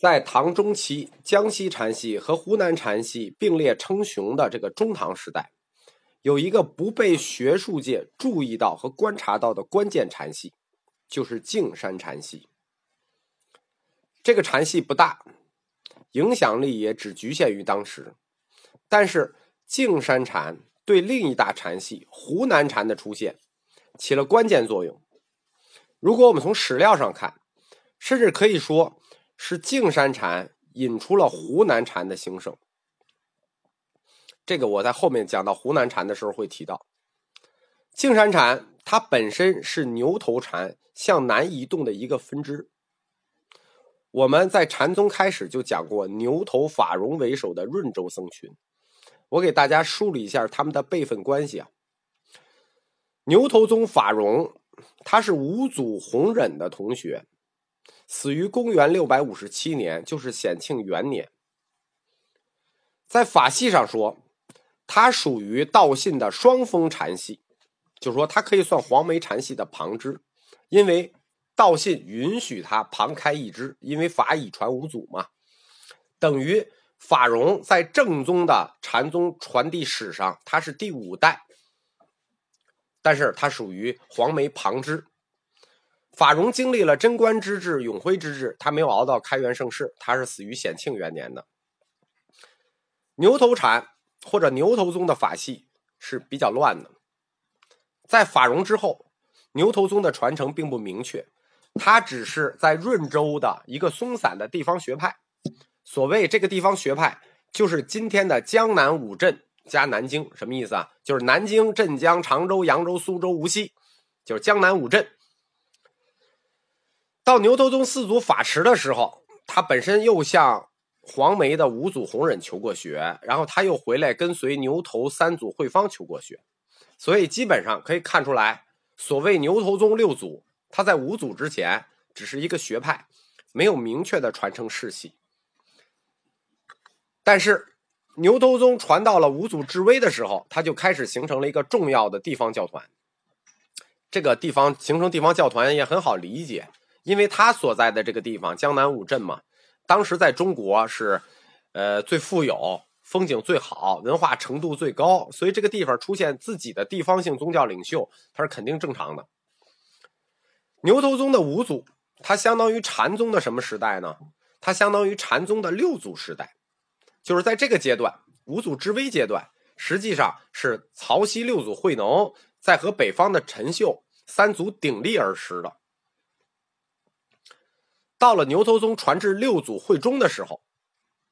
在唐中期，江西禅系和湖南禅系并列称雄的这个中唐时代，有一个不被学术界注意到和观察到的关键禅系，就是径山禅系。这个禅系不大，影响力也只局限于当时，但是径山禅对另一大禅系湖南禅的出现起了关键作用。如果我们从史料上看，甚至可以说。是径山禅引出了湖南禅的兴盛，这个我在后面讲到湖南禅的时候会提到。径山禅它本身是牛头禅向南移动的一个分支。我们在禅宗开始就讲过牛头法融为首的润州僧群，我给大家梳理一下他们的辈分关系啊。牛头宗法融，他是五祖弘忍的同学。死于公元六百五十七年，就是显庆元年。在法系上说，他属于道信的双峰禅系，就是说他可以算黄梅禅系的旁支，因为道信允许他旁开一支，因为法已传五祖嘛，等于法融在正宗的禅宗传递史上，他是第五代，但是他属于黄梅旁支。法融经历了贞观之治、永徽之治，他没有熬到开元盛世，他是死于显庆元年的。牛头禅或者牛头宗的法系是比较乱的，在法融之后，牛头宗的传承并不明确，它只是在润州的一个松散的地方学派。所谓这个地方学派，就是今天的江南五镇加南京，什么意思啊？就是南京、镇江、常州、扬州、苏州、无锡，就是江南五镇。到牛头宗四祖法持的时候，他本身又向黄梅的五祖弘忍求过学，然后他又回来跟随牛头三祖慧方求过学，所以基本上可以看出来，所谓牛头宗六祖，他在五祖之前只是一个学派，没有明确的传承世系。但是牛头宗传到了五祖智威的时候，他就开始形成了一个重要的地方教团。这个地方形成地方教团也很好理解。因为他所在的这个地方江南五镇嘛，当时在中国是，呃最富有、风景最好、文化程度最高，所以这个地方出现自己的地方性宗教领袖，它是肯定正常的。牛头宗的五祖，它相当于禅宗的什么时代呢？它相当于禅宗的六祖时代，就是在这个阶段，五祖之威阶段，实际上是曹溪六祖慧能在和北方的陈秀三祖鼎立而时的。到了牛头宗传至六祖慧宗的时候，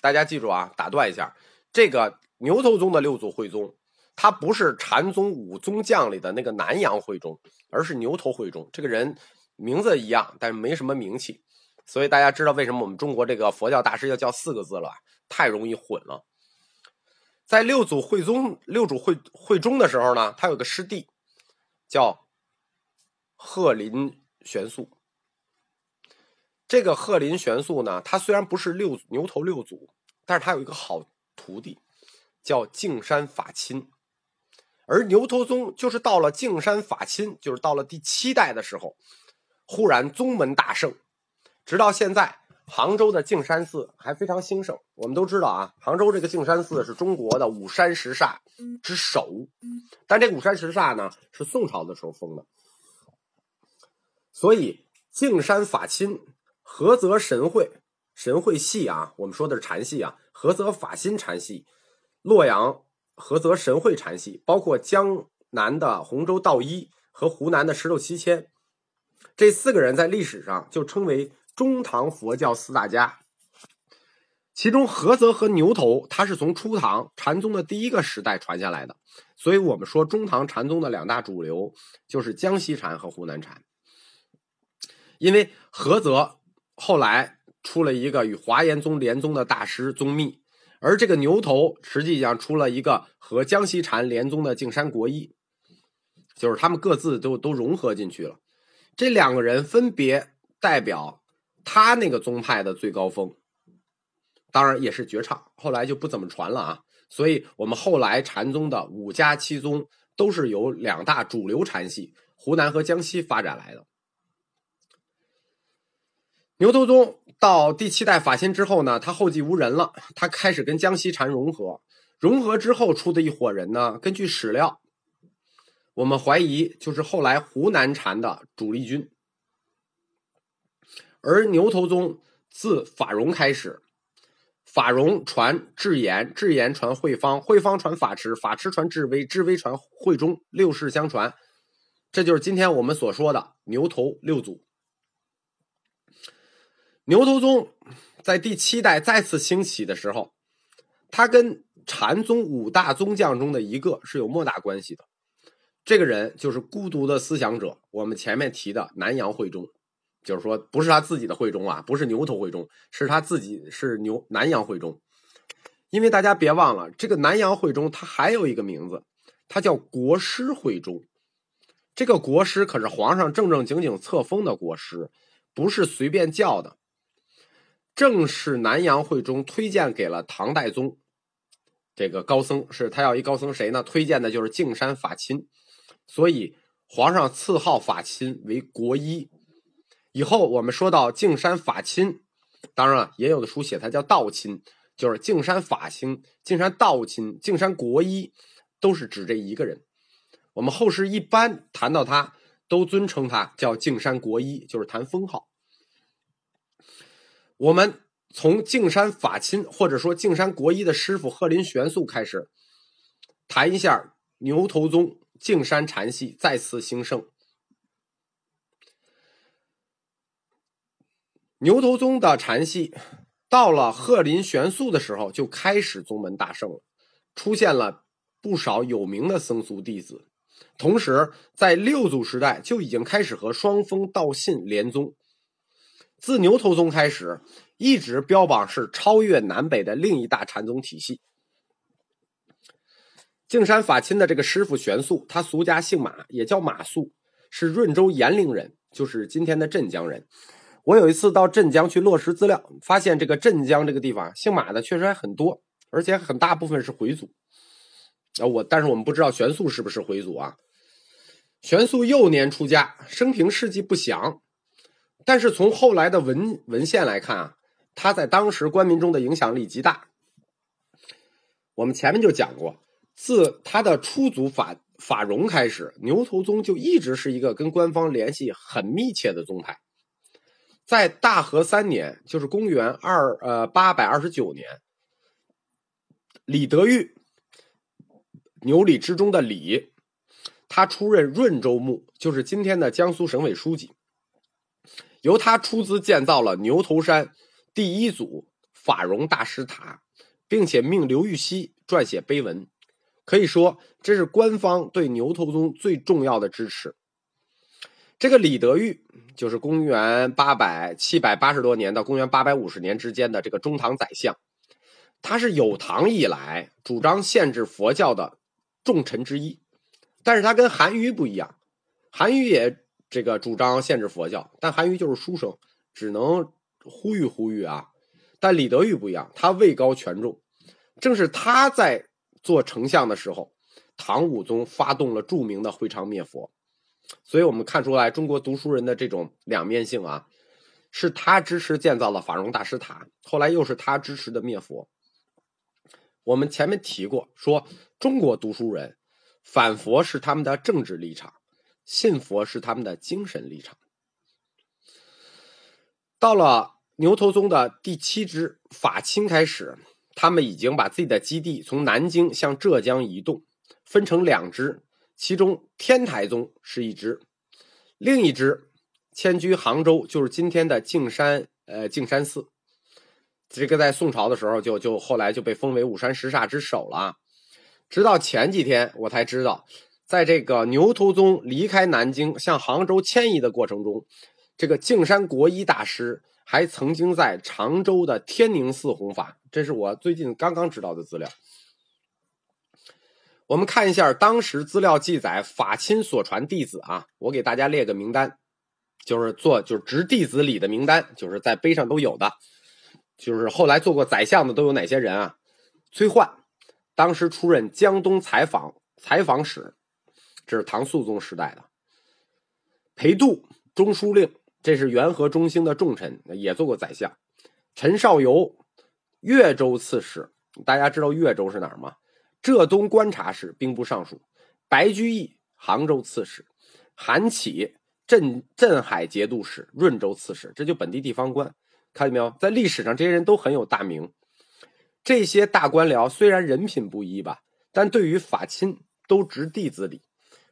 大家记住啊，打断一下，这个牛头宗的六祖慧宗，他不是禅宗五宗将里的那个南阳慧宗，而是牛头慧宗。这个人名字一样，但是没什么名气，所以大家知道为什么我们中国这个佛教大师要叫四个字了？太容易混了。在六祖慧宗、六祖慧慧宗的时候呢，他有个师弟叫鹤林玄素。这个鹤林玄素呢，他虽然不是六牛头六祖，但是他有一个好徒弟，叫净山法钦。而牛头宗就是到了净山法钦，就是到了第七代的时候，忽然宗门大盛，直到现在，杭州的净山寺还非常兴盛。我们都知道啊，杭州这个净山寺是中国的五山十煞之首，但这五山十煞呢，是宋朝的时候封的，所以净山法钦。菏泽神会，神会系啊，我们说的是禅系啊。菏泽法心禅系，洛阳菏泽神会禅系，包括江南的洪州道一和湖南的石头七千，这四个人在历史上就称为中唐佛教四大家。其中菏泽和牛头，它是从初唐禅宗的第一个时代传下来的，所以我们说中唐禅宗的两大主流就是江西禅和湖南禅，因为菏泽。后来出了一个与华严宗连宗的大师宗密，而这个牛头实际上出了一个和江西禅连宗的净山国一，就是他们各自都都融合进去了。这两个人分别代表他那个宗派的最高峰，当然也是绝唱。后来就不怎么传了啊。所以我们后来禅宗的五家七宗都是由两大主流禅系湖南和江西发展来的。牛头宗到第七代法仙之后呢，他后继无人了，他开始跟江西禅融合。融合之后出的一伙人呢，根据史料，我们怀疑就是后来湖南禅的主力军。而牛头宗自法融开始，法融传智严，智严传慧方，慧方传法持，法持传智微，智微传慧中，六世相传，这就是今天我们所说的牛头六祖。牛头宗在第七代再次兴起的时候，他跟禅宗五大宗将中的一个是有莫大关系的。这个人就是孤独的思想者，我们前面提的南阳慧中。就是说，不是他自己的会中啊，不是牛头会中，是他自己是牛南阳会中。因为大家别忘了，这个南阳会中他还有一个名字，他叫国师会中。这个国师可是皇上正正经经册封的国师，不是随便叫的。正是南阳会中推荐给了唐代宗这个高僧，是他要一高僧谁呢？推荐的就是净山法钦，所以皇上赐号法钦为国医。以后我们说到净山法钦，当然了，也有的书写它叫道钦，就是净山法钦、净山道钦、净山国医，都是指这一个人。我们后世一般谈到他，都尊称他叫净山国医，就是谈封号。我们从径山法钦或者说径山国医的师傅鹤林玄素开始，谈一下牛头宗径山禅系再次兴盛。牛头宗的禅系，到了鹤林玄素的时候，就开始宗门大盛了，出现了不少有名的僧俗弟子。同时，在六祖时代就已经开始和双峰道信联宗。自牛头宗开始，一直标榜是超越南北的另一大禅宗体系。径山法钦的这个师傅玄素，他俗家姓马，也叫马素，是润州延陵人，就是今天的镇江人。我有一次到镇江去落实资料，发现这个镇江这个地方姓马的确实还很多，而且很大部分是回族。啊，我但是我们不知道玄素是不是回族啊？玄素幼年出家，生平事迹不详，但是从后来的文文献来看啊，他在当时官民中的影响力极大。我们前面就讲过，自他的出祖法法融开始，牛头宗就一直是一个跟官方联系很密切的宗派。在大和三年，就是公元二呃八百二十九年，李德裕，牛李之中的李，他出任润州牧，就是今天的江苏省委书记。由他出资建造了牛头山第一组法融大师塔，并且命刘禹锡撰写碑文，可以说这是官方对牛头宗最重要的支持。这个李德裕就是公元八百七百八十多年到公元八百五十年之间的这个中唐宰相，他是有唐以来主张限制佛教的重臣之一，但是他跟韩愈不一样，韩愈也这个主张限制佛教，但韩愈就是书生，只能呼吁呼吁啊。但李德裕不一样，他位高权重，正是他在做丞相的时候，唐武宗发动了著名的会昌灭佛。所以我们看出来，中国读书人的这种两面性啊，是他支持建造了法融大师塔，后来又是他支持的灭佛。我们前面提过，说中国读书人反佛是他们的政治立场，信佛是他们的精神立场。到了牛头宗的第七支法钦开始，他们已经把自己的基地从南京向浙江移动，分成两支。其中天台宗是一支，另一支迁居杭州，就是今天的径山呃径山寺。这个在宋朝的时候就就后来就被封为五山十煞之首了。直到前几天我才知道，在这个牛头宗离开南京向杭州迁移的过程中，这个径山国医大师还曾经在常州的天宁寺弘法。这是我最近刚刚知道的资料。我们看一下当时资料记载法亲所传弟子啊，我给大家列个名单，就是做就是执弟子礼的名单，就是在碑上都有的，就是后来做过宰相的都有哪些人啊？崔焕，当时出任江东采访采访使，这是唐肃宗时代的。裴度中书令，这是元和中兴的重臣，也做过宰相。陈少游，越州刺史，大家知道越州是哪儿吗？浙东观察使、兵部尚书。白居易，杭州刺史。韩启，镇镇海节度使、润州刺史，这就本地地方官。看见没有？在历史上，这些人都很有大名。这些大官僚虽然人品不一吧，但对于法亲都执弟子礼，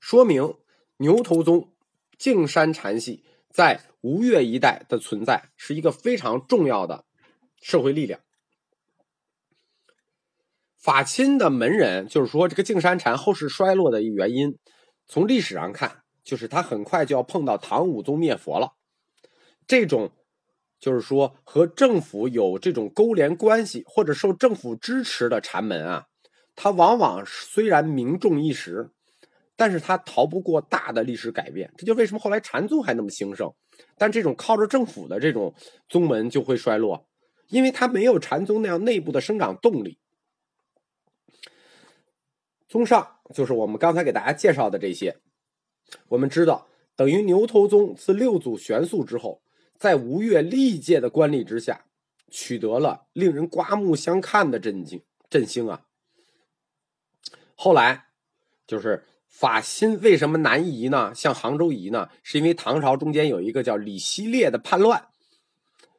说明牛头宗径山禅系在吴越一带的存在是一个非常重要的社会力量。法亲的门人，就是说这个径山禅后世衰落的一原因，从历史上看，就是他很快就要碰到唐武宗灭佛了，这种。就是说，和政府有这种勾连关系或者受政府支持的禅门啊，它往往虽然名重一时，但是它逃不过大的历史改变。这就为什么后来禅宗还那么兴盛，但这种靠着政府的这种宗门就会衰落，因为它没有禅宗那样内部的生长动力。综上，就是我们刚才给大家介绍的这些，我们知道，等于牛头宗自六祖玄素之后。在吴越历届的官吏之下，取得了令人刮目相看的振兴振兴啊！后来，就是法新为什么南移呢？向杭州移呢？是因为唐朝中间有一个叫李希烈的叛乱，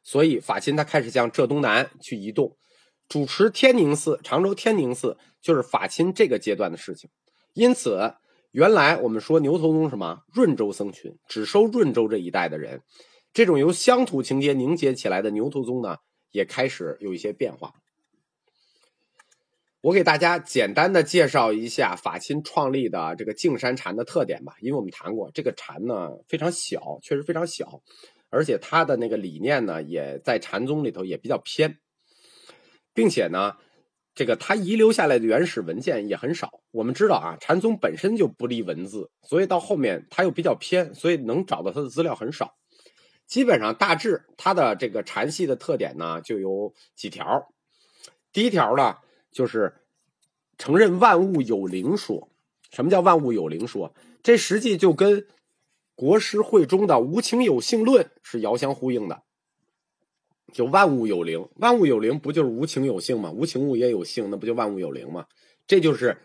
所以法钦他开始向浙东南去移动，主持天宁寺、常州天宁寺，就是法钦这个阶段的事情。因此，原来我们说牛头宗什么润州僧群，只收润州这一带的人。这种由乡土情节凝结起来的牛头宗呢，也开始有一些变化。我给大家简单的介绍一下法钦创立的这个净山禅的特点吧，因为我们谈过这个禅呢非常小，确实非常小，而且它的那个理念呢也在禅宗里头也比较偏，并且呢，这个它遗留下来的原始文件也很少。我们知道啊，禅宗本身就不立文字，所以到后面它又比较偏，所以能找到它的资料很少。基本上大致它的这个禅系的特点呢，就有几条。第一条呢，就是承认万物有灵说。什么叫万物有灵说？这实际就跟国师会中的无情有性论是遥相呼应的。就万物有灵，万物有灵不就是无情有性吗？无情物也有性，那不就万物有灵吗？这就是。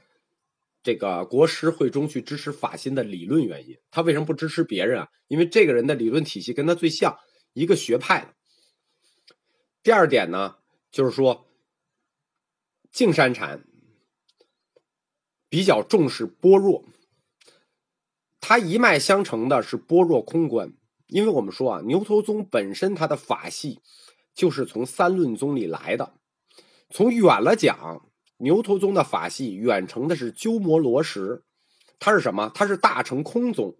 这个国师会中去支持法心的理论原因，他为什么不支持别人啊？因为这个人的理论体系跟他最像一个学派。第二点呢，就是说，净山禅比较重视般若，他一脉相承的是般若空观。因为我们说啊，牛头宗本身它的法系就是从三论宗里来的，从远了讲。牛头宗的法系远承的是鸠摩罗什，他是什么？他是大乘空宗，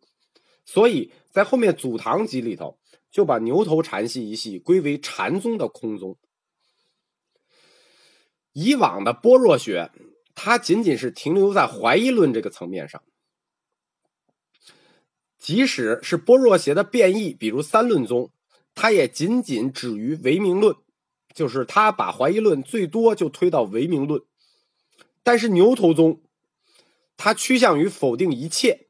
所以在后面祖堂集里头就把牛头禅系一系归为禅宗的空宗。以往的般若学，它仅仅是停留在怀疑论这个层面上，即使是般若学的变异，比如三论宗，它也仅仅止于唯名论，就是他把怀疑论最多就推到唯名论。但是牛头宗，它趋向于否定一切，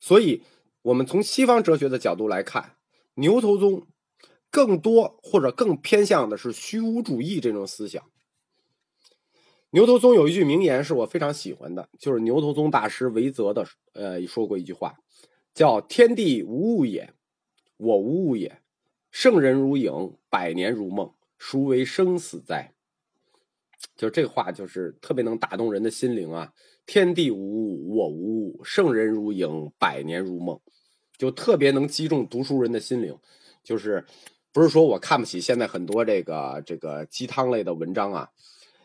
所以我们从西方哲学的角度来看，牛头宗更多或者更偏向的是虚无主义这种思想。牛头宗有一句名言是我非常喜欢的，就是牛头宗大师维泽的呃说过一句话，叫“天地无物也，我无物也，圣人如影，百年如梦，孰为生死哉？”就这话，就是特别能打动人的心灵啊！天地无物，我无物，圣人如影，百年如梦，就特别能击中读书人的心灵。就是不是说我看不起现在很多这个这个鸡汤类的文章啊？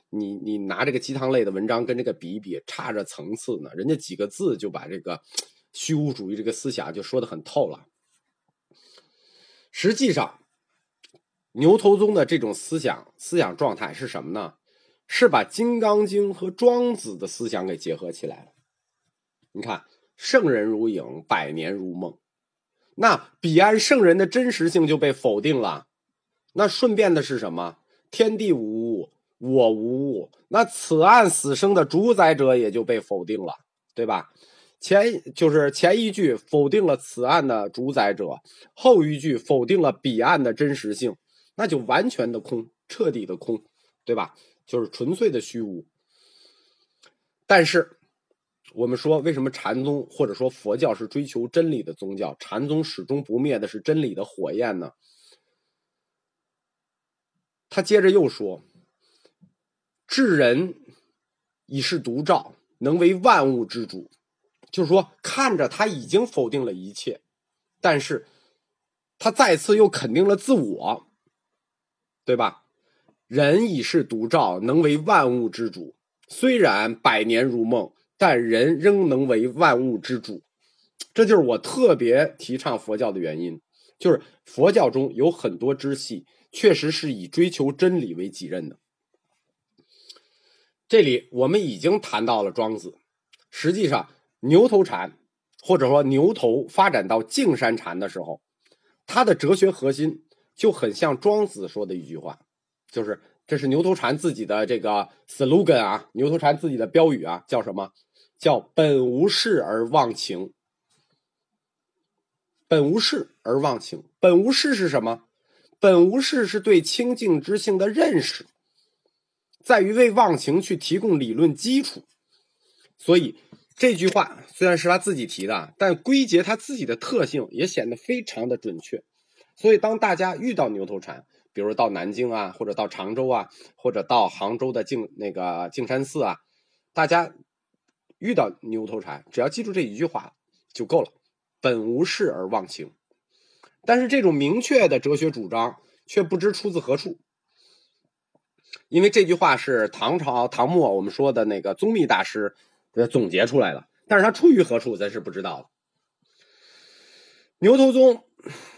你你拿这个鸡汤类的文章跟这个比一比，差着层次呢。人家几个字就把这个 虚无主义这个思想就说的很透了。实际上，牛头宗的这种思想思想状态是什么呢？是把《金刚经》和庄子的思想给结合起来了。你看，圣人如影，百年如梦，那彼岸圣人的真实性就被否定了。那顺便的是什么？天地无物，我无物，那此案死生的主宰者也就被否定了，对吧？前就是前一句否定了此案的主宰者，后一句否定了彼岸的真实性，那就完全的空，彻底的空，对吧？就是纯粹的虚无。但是，我们说为什么禅宗或者说佛教是追求真理的宗教？禅宗始终不灭的是真理的火焰呢？他接着又说：“智人已是独照，能为万物之主。”就是说，看着他已经否定了一切，但是他再次又肯定了自我，对吧？人已是独照，能为万物之主。虽然百年如梦，但人仍能为万物之主。这就是我特别提倡佛教的原因，就是佛教中有很多支系，确实是以追求真理为己任的。这里我们已经谈到了庄子，实际上。牛头禅，或者说牛头发展到径山禅的时候，它的哲学核心就很像庄子说的一句话，就是这是牛头禅自己的这个 slogan 啊，牛头禅自己的标语啊，叫什么？叫本无事而忘情。本无事而忘情，本无事是什么？本无事是对清净之性的认识，在于为忘情去提供理论基础，所以。这句话虽然是他自己提的，但归结他自己的特性也显得非常的准确。所以，当大家遇到牛头禅，比如到南京啊，或者到常州啊，或者到杭州的净那个净山寺啊，大家遇到牛头禅，只要记住这一句话就够了：本无事而忘情。但是，这种明确的哲学主张却不知出自何处，因为这句话是唐朝唐末我们说的那个宗密大师。总结出来的，但是他出于何处，咱是不知道的。牛头宗，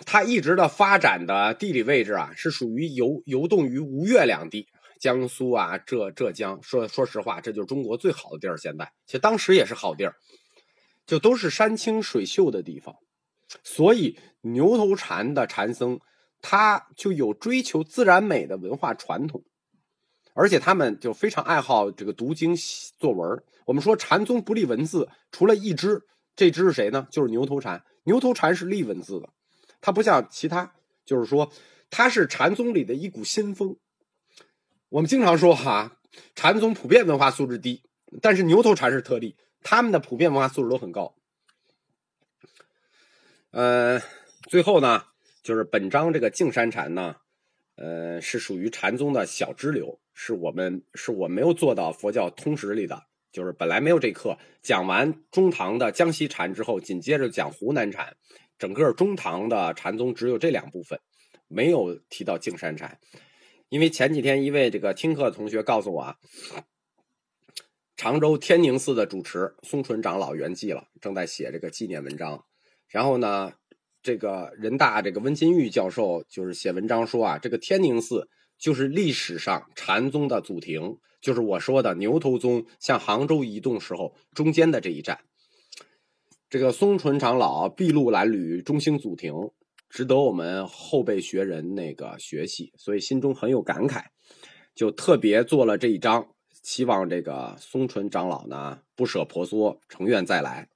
它一直的发展的地理位置啊，是属于游游动于吴越两地，江苏啊，浙浙江。说说实话，这就是中国最好的地儿。现在，其实当时也是好地儿，就都是山清水秀的地方。所以，牛头禅的禅僧，他就有追求自然美的文化传统。而且他们就非常爱好这个读经作文。我们说禅宗不立文字，除了一支，这支是谁呢？就是牛头禅。牛头禅是立文字的，它不像其他，就是说它是禅宗里的一股新风。我们经常说哈，禅宗普遍文化素质低，但是牛头禅是特例，他们的普遍文化素质都很高。呃，最后呢，就是本章这个净山禅呢，呃，是属于禅宗的小支流。是我们是我没有做到佛教通识里的，就是本来没有这课。讲完中唐的江西禅之后，紧接着讲湖南禅。整个中唐的禅宗只有这两部分，没有提到净山禅。因为前几天一位这个听课的同学告诉我啊，常州天宁寺的主持松纯长老圆寂了，正在写这个纪念文章。然后呢，这个人大这个温金玉教授就是写文章说啊，这个天宁寺。就是历史上禅宗的祖庭，就是我说的牛头宗向杭州移动时候中间的这一站。这个松纯长老筚路蓝缕，中兴祖庭，值得我们后辈学人那个学习，所以心中很有感慨，就特别做了这一章，希望这个松纯长老呢不舍婆娑，成愿再来。